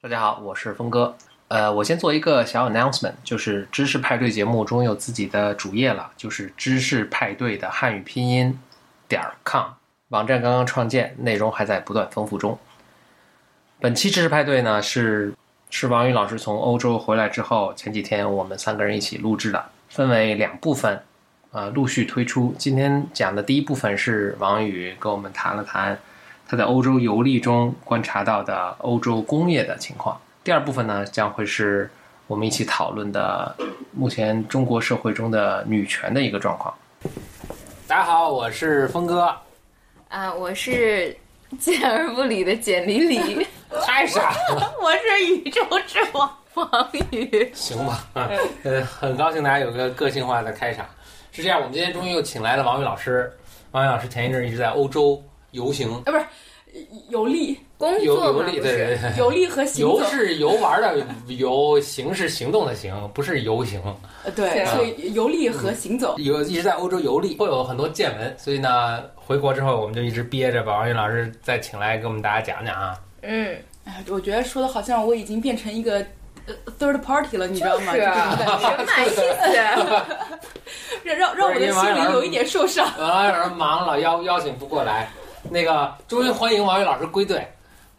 大家好，我是峰哥。呃，我先做一个小 announcement，就是知识派对节目终于有自己的主页了，就是知识派对的汉语拼音点 com 网站刚刚创建，内容还在不断丰富中。本期知识派对呢是是王宇老师从欧洲回来之后，前几天我们三个人一起录制的，分为两部分，呃，陆续推出。今天讲的第一部分是王宇跟我们谈了谈他在欧洲游历中观察到的欧洲工业的情况。第二部分呢，将会是我们一起讨论的目前中国社会中的女权的一个状况。大家好，我是峰哥。啊，我是见而不理的简里里，太傻了，我是宇宙之王王宇。行吧，啊，呃，很高兴大家有个个性化的开场。是这样，我们今天终于又请来了王宇老师。王宇老师前一阵一直在欧洲游行，啊，不是游历，工游游作嘛，对对是？对。游历和行走，游是游玩的游，行是行动的行，不是游行。呃对，所以游历和行走，有一直在欧洲游历，会有很多见闻，所以呢，回国之后我们就一直憋着，把王云老师再请来给我们大家讲讲啊。嗯，哎，我觉得说的好像我已经变成一个呃 third party 了，你知道吗？是啊就这种感觉 什么意思？让让让我的心灵有一点受伤。王云老师忙了，邀邀请不过来。那个，终于欢迎王宇老师归队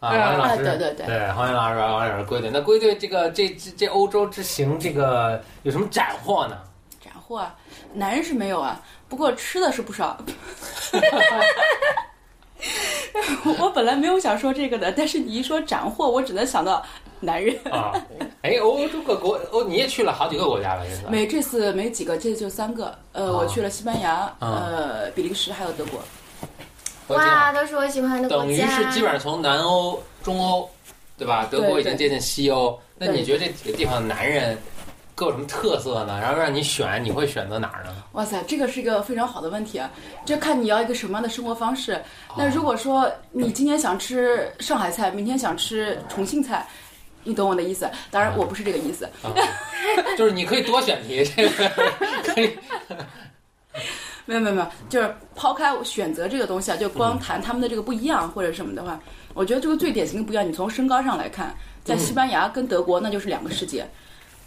啊！嗯王宇老师，啊对对对对，欢迎老师，王宇老师归队。那归队这个这这这欧洲之行，这个有什么斩获呢？斩获啊，男人是没有啊，不过吃的是不少。我本来没有想说这个的，但是你一说斩获，我只能想到男人。啊，哎，欧洲各国，哦你也去了好几个国家了，现在。没这次没几个，这次就三个。呃，啊我去了西班牙，呃，比利时还有德国。哇，都是我喜欢的国等于。是基本上从南欧、中欧，对吧？德国已经接近西欧。那你觉得这几个地方的男人各有什么特色呢？然后让你选，你会选择哪儿呢？哇塞，这个是一个非常好的问题啊！这看你要一个什么样的生活方式。哦那如果说你今天想吃上海菜，明天想吃重庆菜，你懂我的意思？当然我不是这个意思。啊，就是你可以多选题，这个可以。没有没有没有，就是抛开选择这个东西啊，就光谈他们的这个不一样或者什么的话，我觉得这个最典型的不一样，你从身高上来看，在西班牙跟德国那就是两个世界。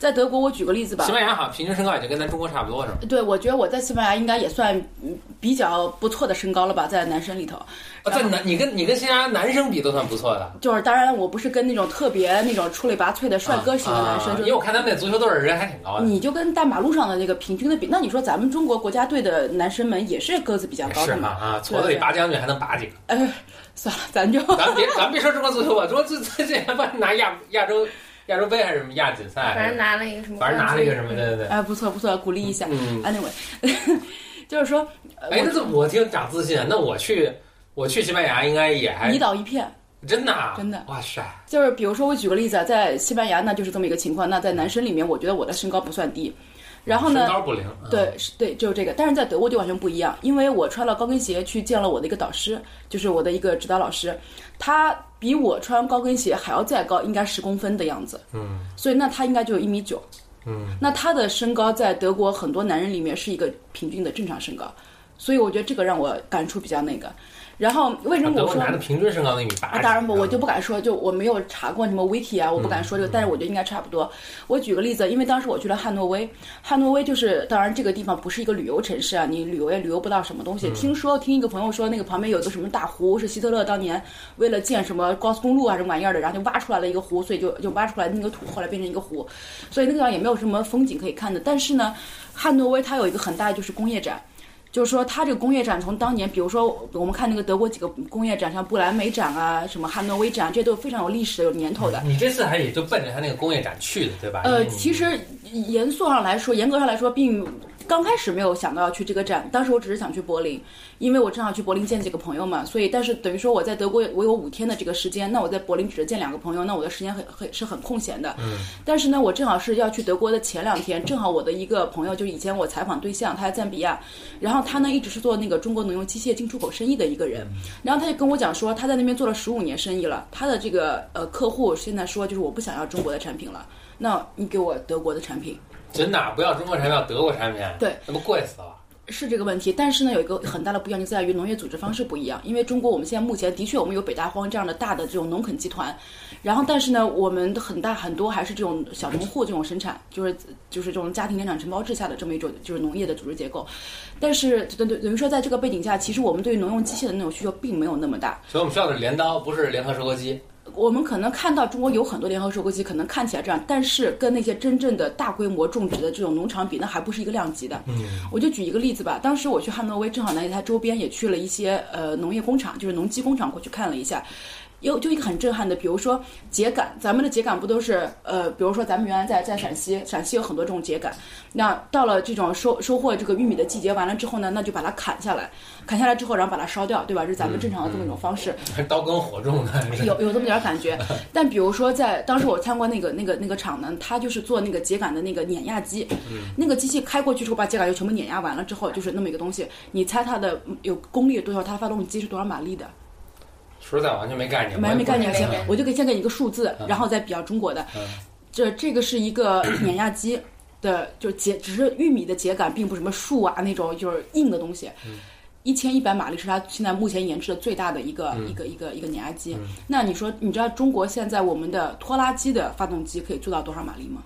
在德国，我举个例子吧西，班牙好像平均身高已经跟咱中国差不多，是吧？对我觉得我在西班牙应该也算嗯比较不错的身高了吧，在男生里头。啊，在男你跟你跟西班牙男生比都算不错的。就是当然，我不是跟那种特别那种出类拔萃的帅哥型的男生，因为我看他们那足球队的人还挺高的。你就跟大马路上的那个平均的比，那你说咱们中国国家队的男生们也是个子比较高是的嘛？哈啊，矬子里拔将军还能拔几个？哎，算了，咱就咱别咱别说中国足球吧，中国最最近还帮拿亚亚洲亚洲杯还是什么亚锦赛，反正拿了一个什么，反正拿了一个什么，对对对。哎不错不错，鼓励一下。嗯，Anyway，就是说，呃哎，那这我挺长自信，那我去我去西班牙应该也还迷倒一片。真的啊真的哇塞，就是比如说，我举个例子啊，在西班牙那就是这么一个情况。那在男生里面，我觉得我的身高不算低。然后呢身，高不灵，嗯对，是对，就是这个。但是在德国就完全不一样，因为我穿了高跟鞋去见了我的一个导师，就是我的一个指导老师，他比我穿高跟鞋还要再高，应该十公分的样子。嗯所以那他应该就有一米九。嗯，那他的身高在德国很多男人里面是一个平均的正常身高，所以我觉得这个让我感触比较那个。然后为什么我说男的平均身高一米八啊，当然不，我就不敢说，就我没有查过什么 wiki 啊，我不敢说这个，但是我觉得应该差不多。我举个例子，因为当时我去了汉诺威，汉诺威就是，当然这个地方不是一个旅游城市啊，你旅游也旅游不到什么东西。听说听一个朋友说，那个旁边有个什么大湖，是希特勒当年为了建什么高速公路啊什么玩意儿的，然后就挖出来了一个湖，所以就就挖出来那个土，后来变成一个湖，所以那个地方也没有什么风景可以看的。但是呢，汉诺威它有一个很大的就是工业展。就是说，它这个工业展从当年，比如说我们看那个德国几个工业展，像布兰梅展啊、什么汉诺威展，这都非常有历史、有年头的。你这次还也就奔着他那个工业展去的，对吧？呃其实严肃上来说，严格上来说，并刚开始没有想到要去这个展，当时我只是想去柏林，因为我正好去柏林见几个朋友嘛，所以但是等于说我在德国我有五天的这个时间，那我在柏林只是见两个朋友，那我的时间很很是很空闲的。嗯。但是呢，我正好是要去德国的前两天，正好我的一个朋友就以前我采访对象，他在赞比亚，然后他呢一直是做那个中国农用机械进出口生意的一个人，然后他就跟我讲说他在那边做了十五年生意了，他的这个呃客户现在说就是我不想要中国的产品了，那你给我德国的产品。真的啊不要中国产品，要德国产品，对，那不贵死了。是这个问题，但是呢，有一个很大的不一样就在于农业组织方式不一样。因为中国我们现在目前的确我们有北大荒这样的大的这种农垦集团，然后但是呢，我们的很大很多还是这种小农户这种生产，就是就是这种家庭联产承包制下的这么一种就是农业的组织结构。但是等等等于说，在这个背景下，其实我们对于农用机械的那种需求并没有那么大。所以我们需要的是镰刀，不是联合收割机。我们可能看到中国有很多联合收割机，可能看起来这样，但是跟那些真正的大规模种植的这种农场比，那还不是一个量级的。嗯，我就举一个例子吧。当时我去汉诺威，正好呢，它周边也去了一些呃农业工厂，就是农机工厂过去看了一下。有就一个很震撼的，比如说秸秆，咱们的秸秆不都是呃，比如说咱们原来在在陕西，陕西有很多这种秸秆，那到了这种收收获这个玉米的季节完了之后呢，那就把它砍下来，砍下来之后然后把它烧掉，对吧？这是咱们正常的这么一种方式。刀耕火种的，有有这么点感觉。但比如说在当时我参观那个那个那个厂呢，它就是做那个秸秆的那个碾压机，那个机器开过去之后把秸秆就全部碾压完了之后，就是那么一个东西。你猜它的有功率多少？它发动机是多少马力的？说实在完全没概念，没没概念。行，我就给先给你一个数字，然后再比较中国的。这这个是一个 碾压机的，就是秸，只是玉米的秸秆，并不是什么树啊那种就是硬的东西。一千一百马力是它现在目前研制的最大的一个一个一个一个碾压机。那你说，你知道中国现在我们的拖拉机的发动机可以做到多少马力吗？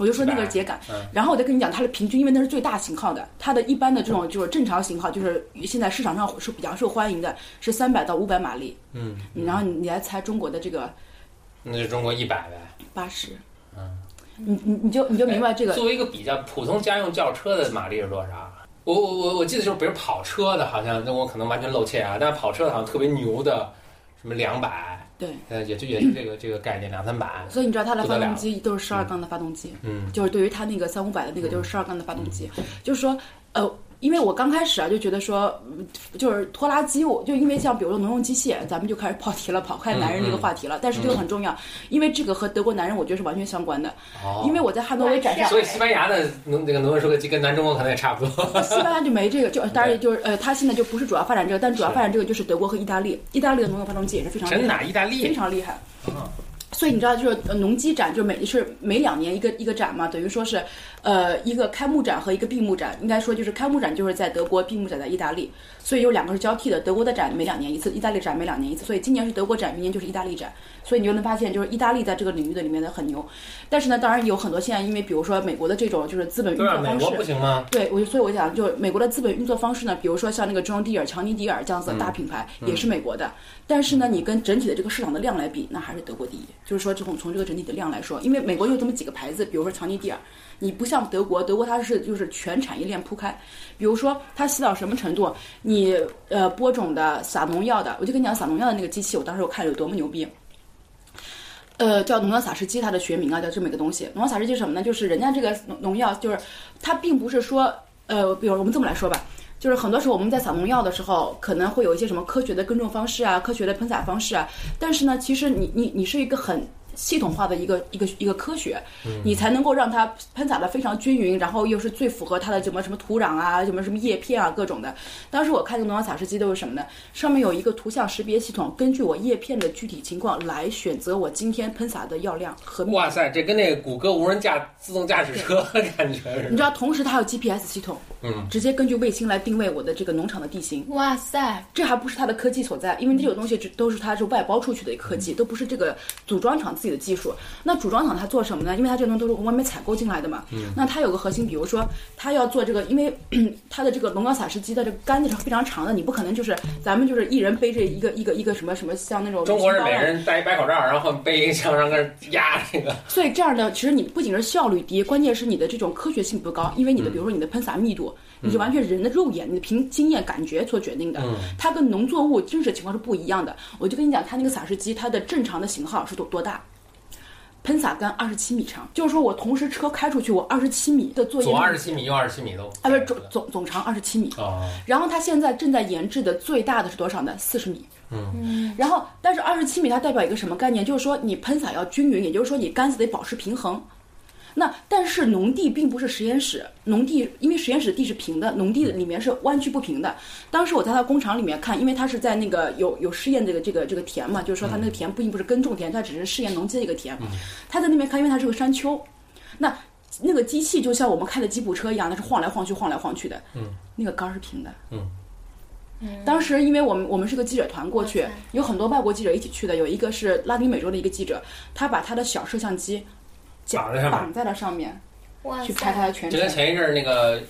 我就说那个秸秆，然后我再跟你讲它的平均，因为那是最大型号的，它的一般的这种就是正常型号，就是现在市场上是比较受欢迎的，是三百到五百马力。嗯，然后你来猜中国的这个，那就中国一百呗，八十。嗯，你你你就你就明白这个。作为一个比较普通家用轿车的马力是多少？我我我我记得就是比如跑车的，好像那我可能完全露怯啊，但是跑车的好像特别牛的，什么两百。对，呃，也就也是这个这个概念，两三百。所以你知道它的发动机都是十二缸的发动机，嗯，就是对于它那个三五百的那个就是十二缸的发动机，就是说，呃。因为我刚开始啊就觉得说，就是拖拉机，我就因为像比如说农用机械，咱们就开始跑题了，跑开男人这个话题了。但是这个很重要，因为这个和德国男人我觉得是完全相关的。哦。因为我在汉诺威展上，所以西班牙的农那个农业收割机跟咱中国可能也差不多。西班牙就没这个，就当然就是呃，他现在就不是主要发展这个，但主要发展这个就是德国和意大利。意大利的农用发动机也是非常真的，意大利非常厉害。所以你知道，就是农机展，就是每是每两年一个一个展嘛，等于说是，呃，一个开幕展和一个闭幕展。应该说就是开幕展就是在德国，闭幕展在意大利，所以有两个是交替的。德国的展每两年一次，意大利展每两年一次。所以今年是德国展，明年就是意大利展。所以你就能发现，就是意大利在这个领域的里面的很牛。但是呢，当然有很多现在因为比如说美国的这种就是资本运作方式，美国不行吗？对，我就所以我想，就美国的资本运作方式呢，比如说像那个 John Deere、强尼迪尔这样子的大品牌，也是美国的。但是呢，你跟整体的这个市场的量来比，那还是德国第一。就是说，这种从这个整体的量来说，因为美国有这么几个牌子，比如说强尼迪尔，你不像德国，德国它是就是全产业链铺开。比如说它细到什么程度，你呃播种的、撒农药的，我就跟你讲撒农药的那个机器，我当时我看有多么牛逼。呃，叫农药撒施机，它的学名啊叫这么一个东西。农药撒施机什么呢？就是人家这个农农药，就是它并不是说呃，比如我们这么来说吧。就是很多时候我们在撒农药的时候，可能会有一些什么科学的耕种方式啊，科学的喷洒方式啊。但是呢，其实你你你是一个很系统化的一个一个一个科学，你才能够让它喷洒的非常均匀，然后又是最符合它的什么什么土壤啊，什么什么叶片啊各种的。当时我看那个农药撒施机都是什么呢？上面有一个图像识别系统，根据我叶片的具体情况来选择我今天喷洒的药量和。哇塞，这跟那个谷歌无人驾自动驾驶车感觉似的。你知道，同时它有 GPS 系统。嗯，直接根据卫星来定位我的这个农场的地形。哇塞，这还不是它的科技所在，因为这种东西都是它是外包出去的科技，都不是这个组装厂自己的技术。那组装厂它做什么呢？因为它这东西都是从外面采购进来的嘛。嗯。那它有个核心，比如说它要做这个，因 为它的这个龙岗撒施机的这个杆子是非常长的，你不可能就是咱们就是一人背着一个一个一个什么什么像那种。中国人每人戴一白口罩，然后背一个枪，上跟压那个。所以这样的其实你不仅是效率低，关键是你的这种科学性不高，因为你的比如说你的喷洒密度。你就完全人的肉眼，你的凭经验感觉所决定的，它跟农作物真实情况是不一样的。我就跟你讲，它那个撒施机，它的正常的型号是多多大？喷洒杆二十七米长，就是说我同时车开出去，我二十七米的作业，左二十七米，又二十七米都，啊不是总总总长二十七米。哦。然后它现在正在研制的最大的是多少呢？四十米。嗯。然后，但是二十七米它代表一个什么概念？就是说你喷洒要均匀，也就是说你杆子得保持平衡。那但是农地并不是实验室，农地因为实验室地是平的，农地里面是弯曲不平的。当时我在他工厂里面看，因为他是在那个有有试验这个这个这个田嘛，就是说他那个田并不是耕种田，他只是试验农机的一个田。他在那边看，因为它是个山丘，那那个机器就像我们开的吉普车一样，它是晃来晃去、晃来晃去的。嗯，那个杆儿是平的。嗯。当时，因为我们我们是个记者团过去，有很多外国记者一起去的。有一个是拉丁美洲的一个记者，他把他的小摄像机绑在上面绑在了上面，去拍他，的全程就跟。前一阵儿那个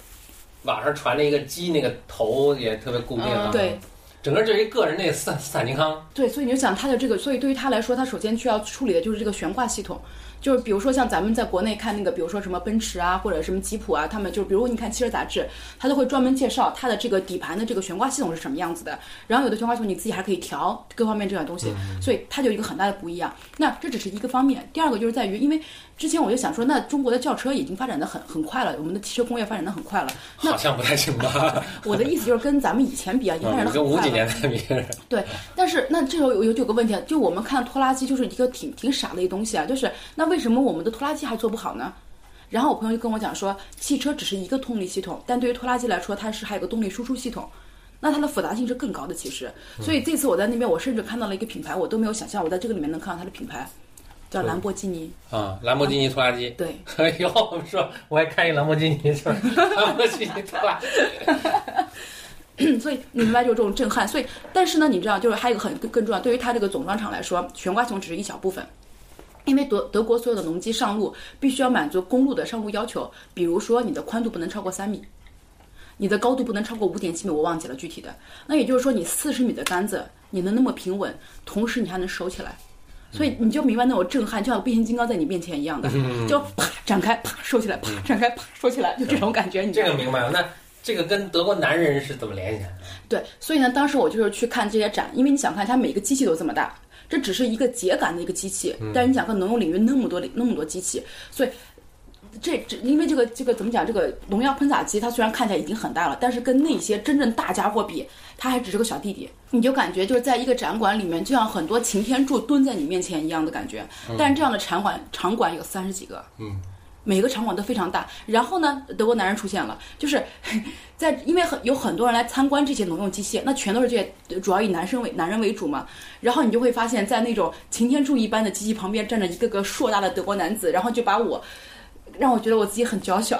网上传了一个鸡，那个头也特别固定啊。嗯对，整个就是一个人那个斯坦斯坦尼康，对，所以你就想他的这个，所以对于他来说，他首先需要处理的就是这个悬挂系统。就是比如说像咱们在国内看那个，比如说什么奔驰啊，或者什么吉普啊，他们就比如你看汽车杂志，它都会专门介绍它的这个底盘的这个悬挂系统是什么样子的。然后有的悬挂系统你自己还可以调各方面这样东西，所以它就有一个很大的不一样。那这只是一个方面，第二个就是在于，因为之前我就想说，那中国的轿车已经发展的很很快了，我们的汽车工业发展的很快了。那好像不太行吧？我的意思就是跟咱们以前比啊，已经发展的很快了。跟五几年代比，对，但是那这时候有有个问题啊，就我们看拖拉机就是一个挺挺傻的一个东西啊，就是那为什么我们的拖拉机还做不好呢？然后我朋友就跟我讲说，汽车只是一个动力系统，但对于拖拉机来说，它是还有个动力输出系统。那它的复杂性是更高的，其实。所以这次我在那边，我甚至看到了一个品牌，我都没有想象我在这个里面能看到它的品牌，叫兰博基尼。啊，兰博基尼拖拉机。对，哎呦，我说我还看一兰博基尼，是吧 兰博基尼拖拉机。所以你明白就是这种震撼。所以，但是呢，你知道，就是还有一个很更更重要，对于它这个总装厂来说，悬挂系统只是一小部分。因为德德国所有的农机上路必须要满足公路的上路要求，比如说你的宽度不能超过三米，你的高度不能超过五点七米，我忘记了具体的。那也就是说，你四十米的杆子你能那么平稳，同时你还能收起来，所以你就明白那种震撼，就像变形金刚在你面前一样的，就啪展开，啪收起来，啪展开，啪收起来，就这种感觉，你？这个明白了。那这个跟德国男人是怎么联系的？对，所以呢，当时我就是去看这些展，因为你想看，它每个机器都这么大，这只是一个秸秆的一个机器，但是你想看农用领域那么多那么多机器，所以这这因为这个这个怎么讲，这个农药喷洒机它虽然看起来已经很大了，但是跟那些真正大家伙比，它还只是个小弟弟。你就感觉就是在一个展馆里面，就像很多擎天柱蹲在你面前一样的感觉。但是这样的场馆场馆有三十几个，嗯。每个场馆都非常大，然后呢，德国男人出现了，就是 在因为很有很多人来参观这些农用机械，那全都是这些主要以男生为男人为主嘛，然后你就会发现，在那种擎天柱一般的机器旁边站着一个个硕大的德国男子，然后就把我让我觉得我自己很娇小，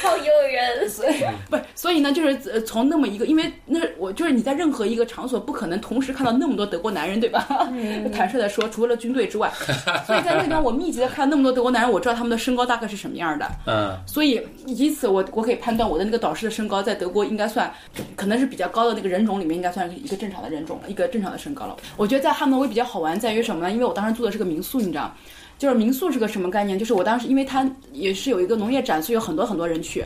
好诱人。所以不是，所以呢，就是呃从那么一个，因为那我就是你在任何一个场所不可能同时看到那么多德国男人，对吧？坦率的说，除了军队之外，所以在那边我密集的看那么多德国男人，我知道他们的身高大概是什么样的。嗯，所以以此我我可以判断我的那个导师的身高在德国应该算可能是比较高的那个人种里面应该算是一个正常的人种了，一个正常的身高了。我觉得在汉诺威比较好玩在于什么呢？因为我当时住的是个民宿，你知道。就是民宿是个什么概念？就是我当时，因为它也是有一个农业展，所以有很多很多人去。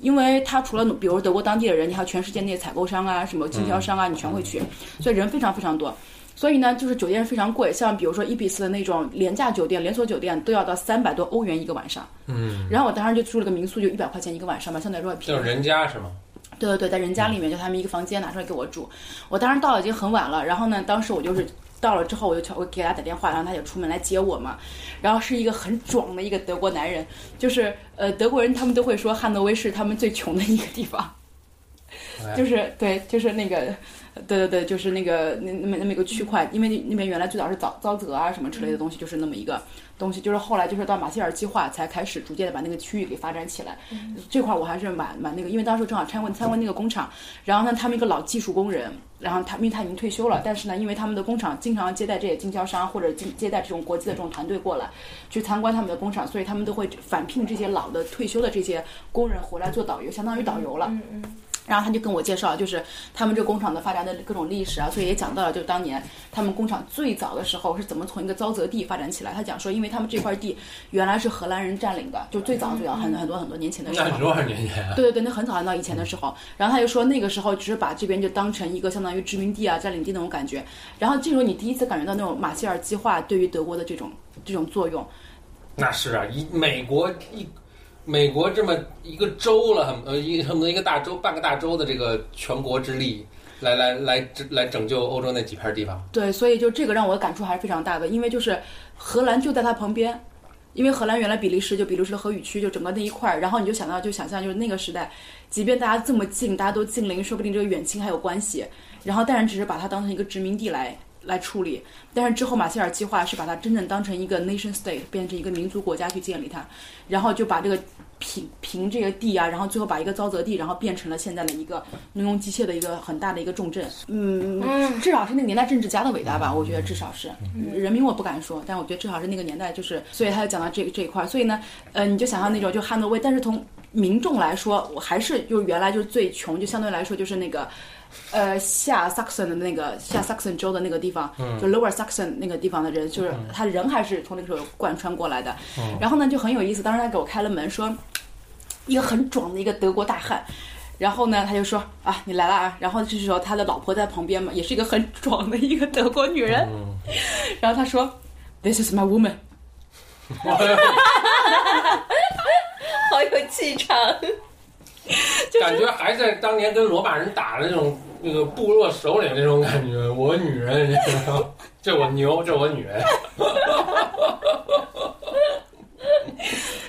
因为它除了比如德国当地的人，你还有全世界那些采购商啊、什么经销商啊，你全会去，所以人非常非常多。所以呢，就是酒店非常贵，像比如说伊比斯的那种廉价酒店、连锁酒店都要到三百多欧元一个晚上。嗯，然后我当时就住了个民宿，就一百块钱一个晚上吧，相对来说还便宜就是。人家是吗？对对对，在人家里面就他们一个房间拿出来给我住。我当时到了已经很晚了，然后呢，当时我就是到了之后，我就敲我给他打电话，然后他就出门来接我嘛。然后是一个很壮的一个德国男人，就是呃德国人他们都会说汉诺威是他们最穷的一个地方，就是对，就是那个。对对对，就是那个那那么那么一个区块，因为那边原来最早是沼沼泽啊什么之类的东西，就是那么一个东西，就是后来就是到马歇尔计划才开始逐渐的把那个区域给发展起来。这块我还是蛮蛮那个，因为当时正好参观参观那个工厂，然后呢，他们一个老技术工人，然后他因为他已经退休了，但是呢，因为他们的工厂经常接待这些经销商或者接接待这种国际的这种团队过来去参观他们的工厂，所以他们都会返聘这些老的退休的这些工人回来做导游，相当于导游了。嗯嗯，然后他就跟我介绍，就是他们这个工厂的发展的各种历史啊，所以也讲到了，就是当年他们工厂最早的时候是怎么从一个沼泽地发展起来。他讲说，因为他们这块地原来是荷兰人占领的，就最早最早很很多很多年前的时候。那多少年前啊？对对对，那很早很早以前的时候，然后他就说那个时候只是把这边就当成一个相当于殖民地啊、占领地那种感觉。然后这时候你第一次感觉到那种马歇尔计划对于德国的这种这种作用。那是啊，一美国一美国这么一个州了，呃一恨不得一个大州、半个大州的这个全国之力，来来来来拯救欧洲那几片地方。对，所以就这个让我的感触还是非常大的，因为就是荷兰就在它旁边，因为荷兰原来比利时就比利时的荷语区就整个那一块儿，然后你就想到就想象就是那个时代，即便大家这么近，大家都近邻，说不定这个远亲还有关系，然后但是只是把它当成一个殖民地来来处理。但是之后马歇尔计划是把它真正当成一个 nation state，变成一个民族国家去建立它，然后就把这个平平这个地啊，然后最后把一个沼泽地，然后变成了现在的一个农用机械的一个很大的一个重镇。嗯，至少是那个年代政治家的伟大吧，我觉得至少是。人民我不敢说，但我觉得至少是那个年代，就是所以他就讲到这个这一块儿。所以呢，呃，你就想象那种就汉诺威，但是从民众来说，我还是就是原来就是最穷，就相对来说就是那个。呃，下萨克森的那个下萨克森州的那个地方，就 Lower Saxon 那个地方的人，就是他人还是从那个时候贯穿过来的。然后呢，就很有意思。当时他给我开了门，说一个很壮的一个德国大汉。然后呢，他就说啊，你来了啊。然后这时候他的老婆在旁边嘛，也是一个很壮的一个德国女人。然后他说，This is my woman。好有气场。感觉还在当年跟罗马人打的那种那个部落首领那种感觉。我女人，这 我牛，这我女人。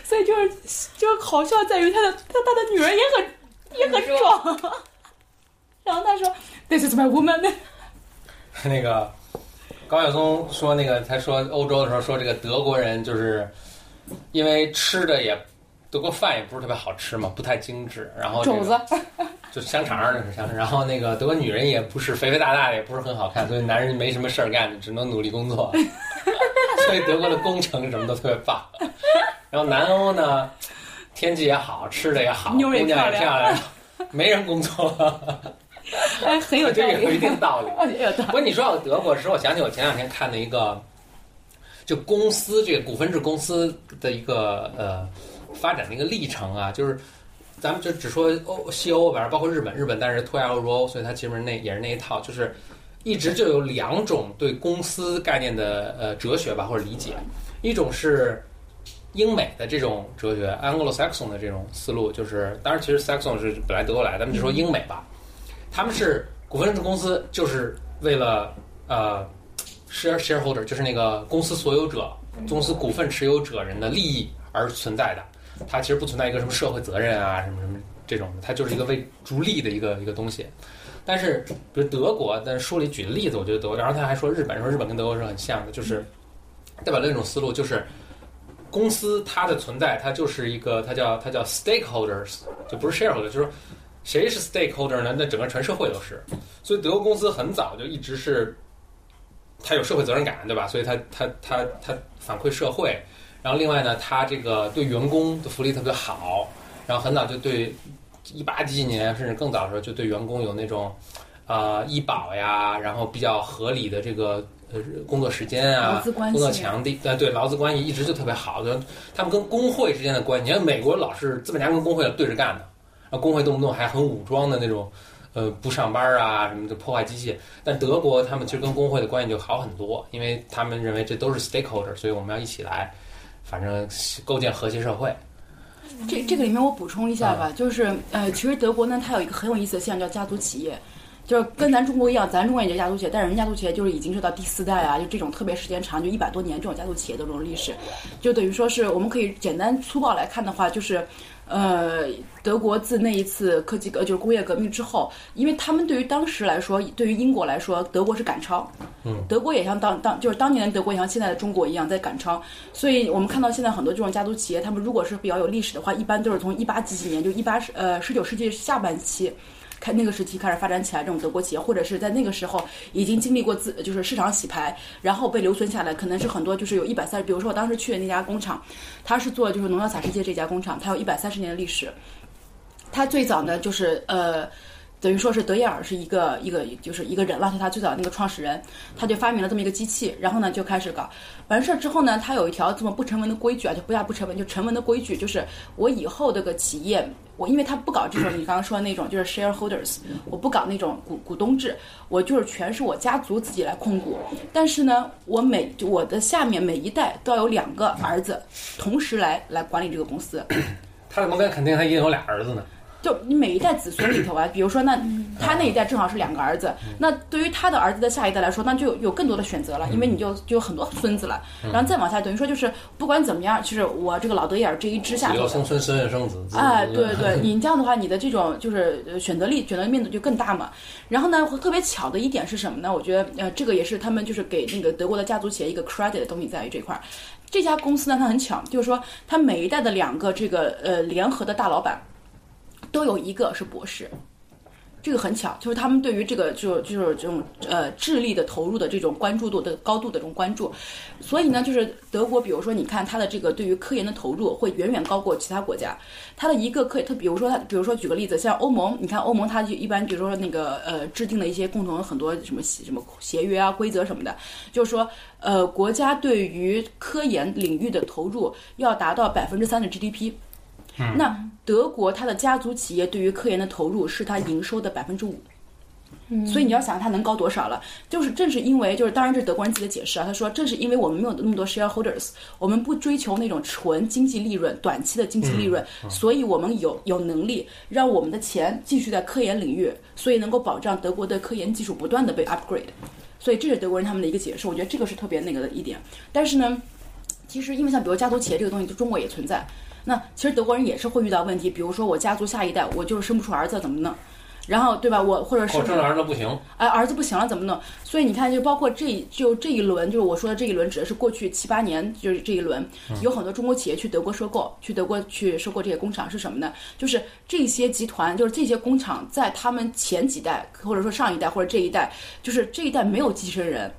所以就是就好笑在于他的他他的女人也很也很壮。然后他说：“This is my woman。”那个高晓松说，那个他说欧洲的时候说这个德国人就是因为吃的也。德国饭也不是特别好吃嘛，不太精致。然后肘子，就香肠那是香肠。然后那个德国女人也不是肥肥大大的，也不是很好看，所以男人没什么事儿干，只能努力工作。所以德国的工程什么都特别棒。然后南欧呢，天气也好，吃的也好，姑娘也漂亮，没人工作。哎，很有这也有一定道理。不过你说到德国，时候我想起我前两天看的一个，就公司这个股份制公司的一个呃。发展的一个历程啊，就是咱们就只说欧西欧，反正包括日本，日本但是脱亚入欧，所以它其实那也是那一套，就是一直就有两种对公司概念的呃哲学吧或者理解，一种是英美的这种哲学，Anglo-Saxon 的这种思路，就是当然其实 Saxon 是本来德国来，咱们就说英美吧，他们是股份制公司，就是为了呃 share shareholder，就是那个公司所有者、公司股份持有者人的利益而存在的。它其实不存在一个什么社会责任啊，什么什么这种的，它就是一个为逐利的一个一个东西。但是，比如德国，在书里举的例子，我觉得德国，然后他还说日本，说日本跟德国是很像的，就是代表了一种思路，就是公司它的存在，它就是一个，它叫它叫 stakeholders，就不是 shareholder，就是谁是 stakeholder 呢？那整个全社会都是。所以德国公司很早就一直是，它有社会责任感，对吧？所以它它它它反馈社会。然后另外呢，他这个对员工的福利特别好，然后很早就对一八几几年甚至更早的时候就对员工有那种啊医保呀，然后比较合理的这个呃工作时间啊，工作强地呃对劳资关系一直就特别好就，他们跟工会之间的关系，你看美国老是资本家跟工会对着干的，啊工会动不动还很武装的那种呃不上班啊什么的破坏机械，但德国他们其实跟工会的关系就好很多，因为他们认为这都是 stakeholder，所以我们要一起来。反正构建和谐社会。这这个里面我补充一下吧，就是呃，其实德国呢，它有一个很有意思的现象叫家族企业，就是跟咱中国一样，咱中国也叫家族企业，但是人家族企业就是已经是到第四代啊，就这种特别时间长，就一百多年这种家族企业的这种历史，就等于说是我们可以简单粗暴来看的话，就是。呃，德国自那一次科技革就是工业革命之后，因为他们对于当时来说，对于英国来说，德国是赶超。嗯，德国也像当当就是当年的德国，也像现在的中国一样在赶超。所以我们看到现在很多这种家族企业，他们如果是比较有历史的话，一般都是从一八几几年，就一八呃十九世纪下半期。开那个时期开始发展起来，这种德国企业，或者是在那个时候已经经历过自就是市场洗牌，然后被留存下来，可能是很多就是有一百三，比如说我当时去的那家工厂，它是做就是农药洒世界这家工厂，它有一百三十年的历史，它最早呢就是呃。等于说是德耶尔是一个一个就是一个人了，是他最早那个创始人，他就发明了这么一个机器，然后呢就开始搞完事儿之后呢，他有一条这么不成文的规矩啊，就不要不成文，就成文的规矩，就是我以后这个企业，我因为他不搞这种你刚刚说的那种就是 shareholders，我不搞那种股股东制，我就是全是我家族自己来控股，但是呢，我每我的下面每一代都要有两个儿子同时来来管理这个公司。他怎么敢肯定他一定有俩儿子呢？就你每一代子孙里头啊，比如说那他那一代正好是两个儿子，那对于他的儿子的下一代来说，那就有有更多的选择了，因为你就就有很多孙子了，然后再往下，等于说就是不管怎么样，就是我这个老德眼儿这一支下头子孙孙孙孙生子。哎，对对对，你这样的话，你的这种就是呃选择力、选择面度就更大嘛。然后呢，特别巧的一点是什么呢？我觉得呃，这个也是他们就是给那个德国的家族企业一个 credit 的东西在于这块儿。这家公司呢，它很巧，就是说它每一代的两个这个呃联合的大老板，都有一个是博士。这个很巧，就是他们对于这个就就是这种呃智力的投入的这种关注度的高度的这种关注，所以呢，就是德国，比如说你看它的这个对于科研的投入会远远高过其他国家。它的一个科，它比如说它，比如说举个例子，像欧盟，你看欧盟它就一般，比如说那个呃制定的一些共同很多什么什么协约啊、规则什么的，就是说呃国家对于科研领域的投入要达到百分之三的 GDP。那德国它的家族企业对于科研的投入是它营收的百分之五，所以你要想它能高多少了？就是正是因为就是当然这是德国人自己的解释啊，他说正是因为我们没有那么多 shareholders，我们不追求那种纯经济利润、短期的经济利润，所以我们有有能力让我们的钱继续在科研领域，所以能够保障德国的科研技术不断的被 upgrade。所以这是德国人他们的一个解释，我觉得这个是特别那个的一点。但是呢，其实因为像比如家族企业这个东西，就中国也存在。那其实德国人也是会遇到问题，比如说我家族下一代我就是生不出儿子怎么弄，然后对吧？我或者是我生儿子不行，哎儿子不行了怎么弄？所以你看，就包括这就这一轮，就是我说的这一轮指的是过去七八年，就是这一轮有很多中国企业去德国收购，去德国去收购这些工厂是什么呢？就是这些集团，就是这些工厂在他们前几代或者说上一代或者这一代，就是这一代没有继承人。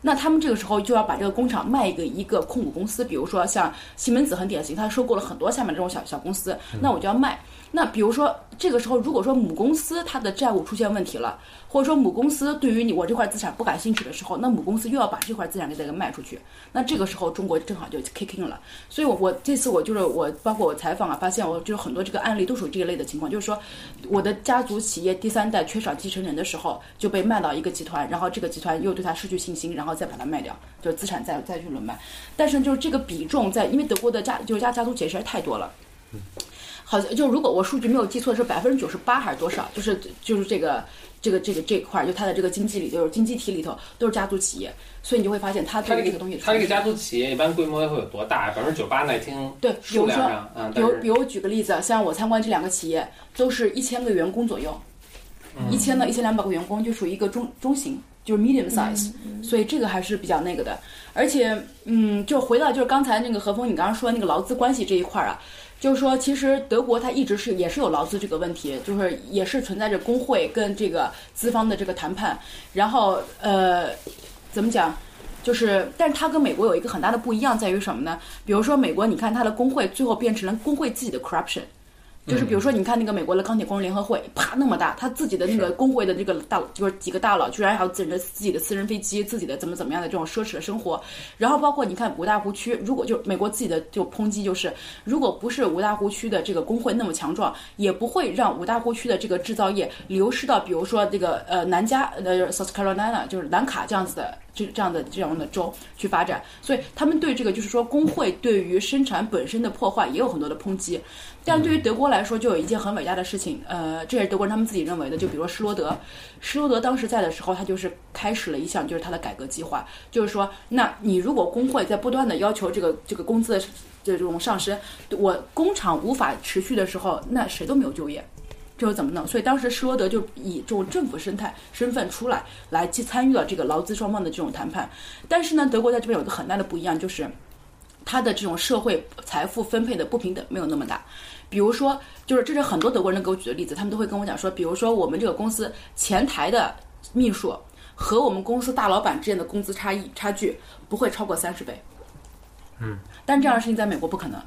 那他们这个时候就要把这个工厂卖给一个控股公司，比如说像西门子很典型，他收购了很多下面这种小小公司，那我就要卖。那比如说这个时候，如果说母公司它的债务出现问题了，或者说母公司对于你我这块资产不感兴趣的时候，那母公司又要把这块资产给它给卖出去，那这个时候中国正好就 kick in 了。所以，我我这次我就是我包括我采访啊，发现我就是很多这个案例都属于这一类的情况，就是说我的家族企业第三代缺少继承人的时候，就被卖到一个集团，然后这个集团又对它失去信心，然后再把它卖掉，就是资产再再去轮卖。但是就是这个比重在，因为德国的家就是家家族企业实在太多了。好像就如果我数据没有记错是百分之九十八还是多少？就是就是这个这个这个这块儿，就它的这个经济里就是经济体里头都是家族企业，所以你就会发现它它这对这个东西，它这个家族企业一般规模会有多大？百分之九八那听对，比数如说量上，嗯，比如比如举个例子，像我参观这两个企业，都是一千个员工左右，一千到一千两百个员工，就属于一个中中型，就是 medium size，、所以这个还是比较那个的。而且，嗯，就回到就是刚才那个何峰你刚刚说那个劳资关系这一块儿啊，就是说其实德国它一直是也是有劳资这个问题，就是也是存在着工会跟这个资方的这个谈判，然后呃，怎么讲？就是，但是它跟美国有一个很大的不一样，在于什么呢？比如说美国，你看它的工会最后变成了工会自己的 corruption，就是比如说，你看那个美国的钢铁工人联合会，啪那么大，他自己的那个工会的这个大，就是几个大佬，居然还有自己的自己的私人飞机，自己的怎么怎么样的这种奢侈的生活。然后包括你看五大湖区，如果就美国自己的就抨击就是，如果不是五大湖区的这个工会那么强壮，也不会让五大湖区的这个制造业流失到比如说这个呃南加呃 South Carolina 就是南卡这样子的。这这样的这样的州去发展，所以他们对这个就是说工会对于生产本身的破坏也有很多的抨击。但对于德国来说，就有一件很伟大的事情，呃，这也是德国人他们自己认为的。就比如说施罗德，施罗德当时在的时候，他就是开始了一项就是他的改革计划，就是说，那你如果工会在不断的要求这个这个工资的这种上升，我工厂无法持续的时候，那谁都没有就业。这又怎么弄？所以当时施罗德就以这种政府生态身份出来，来去参与了这个劳资双方的这种谈判。但是呢，德国在这边有一个很大的不一样，就是它的这种社会财富分配的不平等没有那么大。比如说，就是这是很多德国人给我举的例子，他们都会跟我讲说，比如说我们这个公司前台的秘书和我们公司大老板之间的工资差异差距不会超过三十倍。嗯，但这样的事情在美国不可能。